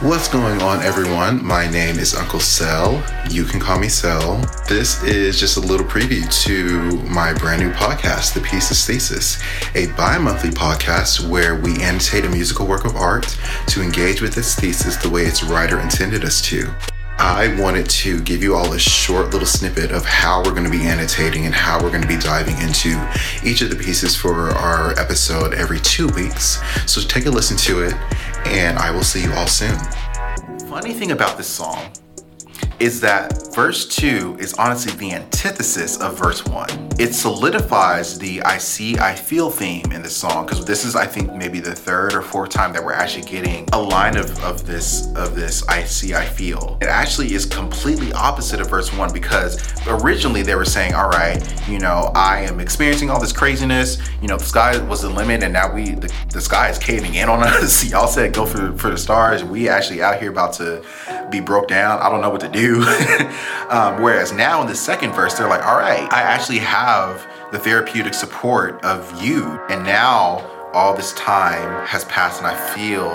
What's going on, everyone? My name is Uncle Cell. You can call me Cell. This is just a little preview to my brand new podcast, The Piece's Thesis, a bi monthly podcast where we annotate a musical work of art to engage with its thesis the way its writer intended us to. I wanted to give you all a short little snippet of how we're going to be annotating and how we're going to be diving into each of the pieces for our episode every two weeks. So take a listen to it, and I will see you all soon. Funny thing about this song is that verse 2 is honestly the antithesis of verse 1. It solidifies the I see, I feel theme in this song because this is I think maybe the third or fourth time that we're actually getting a line of, of this of this I see, I feel. It actually is completely opposite of verse 1 because originally they were saying, all right, you know, I am experiencing all this craziness, you know, the sky was the limit and now we the, the sky is caving in on us. Y'all said go for, for the stars. We actually out here about to be broke down. I don't know what to do. um, whereas now in the second verse, they're like, all right, I actually have the therapeutic support of you. And now all this time has passed and I feel,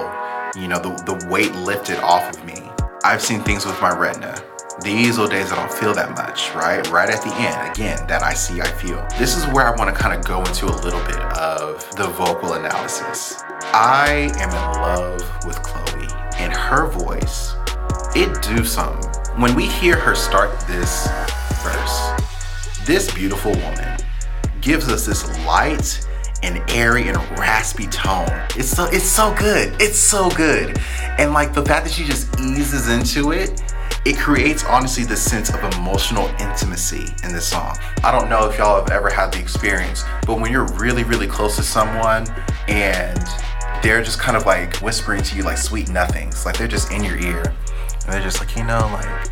you know, the, the weight lifted off of me. I've seen things with my retina. These are days I don't feel that much, right? Right at the end, again, that I see, I feel. This is where I want to kind of go into a little bit of the vocal analysis. I am in love with Chloe and her voice. It do something when we hear her start this verse, this beautiful woman gives us this light and airy and raspy tone. It's so it's so good. It's so good. And like the fact that she just eases into it, it creates honestly the sense of emotional intimacy in this song. I don't know if y'all have ever had the experience, but when you're really, really close to someone and they're just kind of like whispering to you like sweet nothings, like they're just in your ear they're just like, you know, like,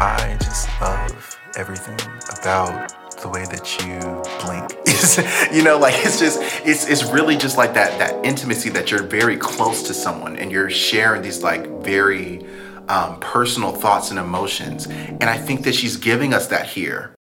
I just love everything about the way that you blink. you know, like it's just it's it's really just like that that intimacy that you're very close to someone and you're sharing these like very um, personal thoughts and emotions. And I think that she's giving us that here.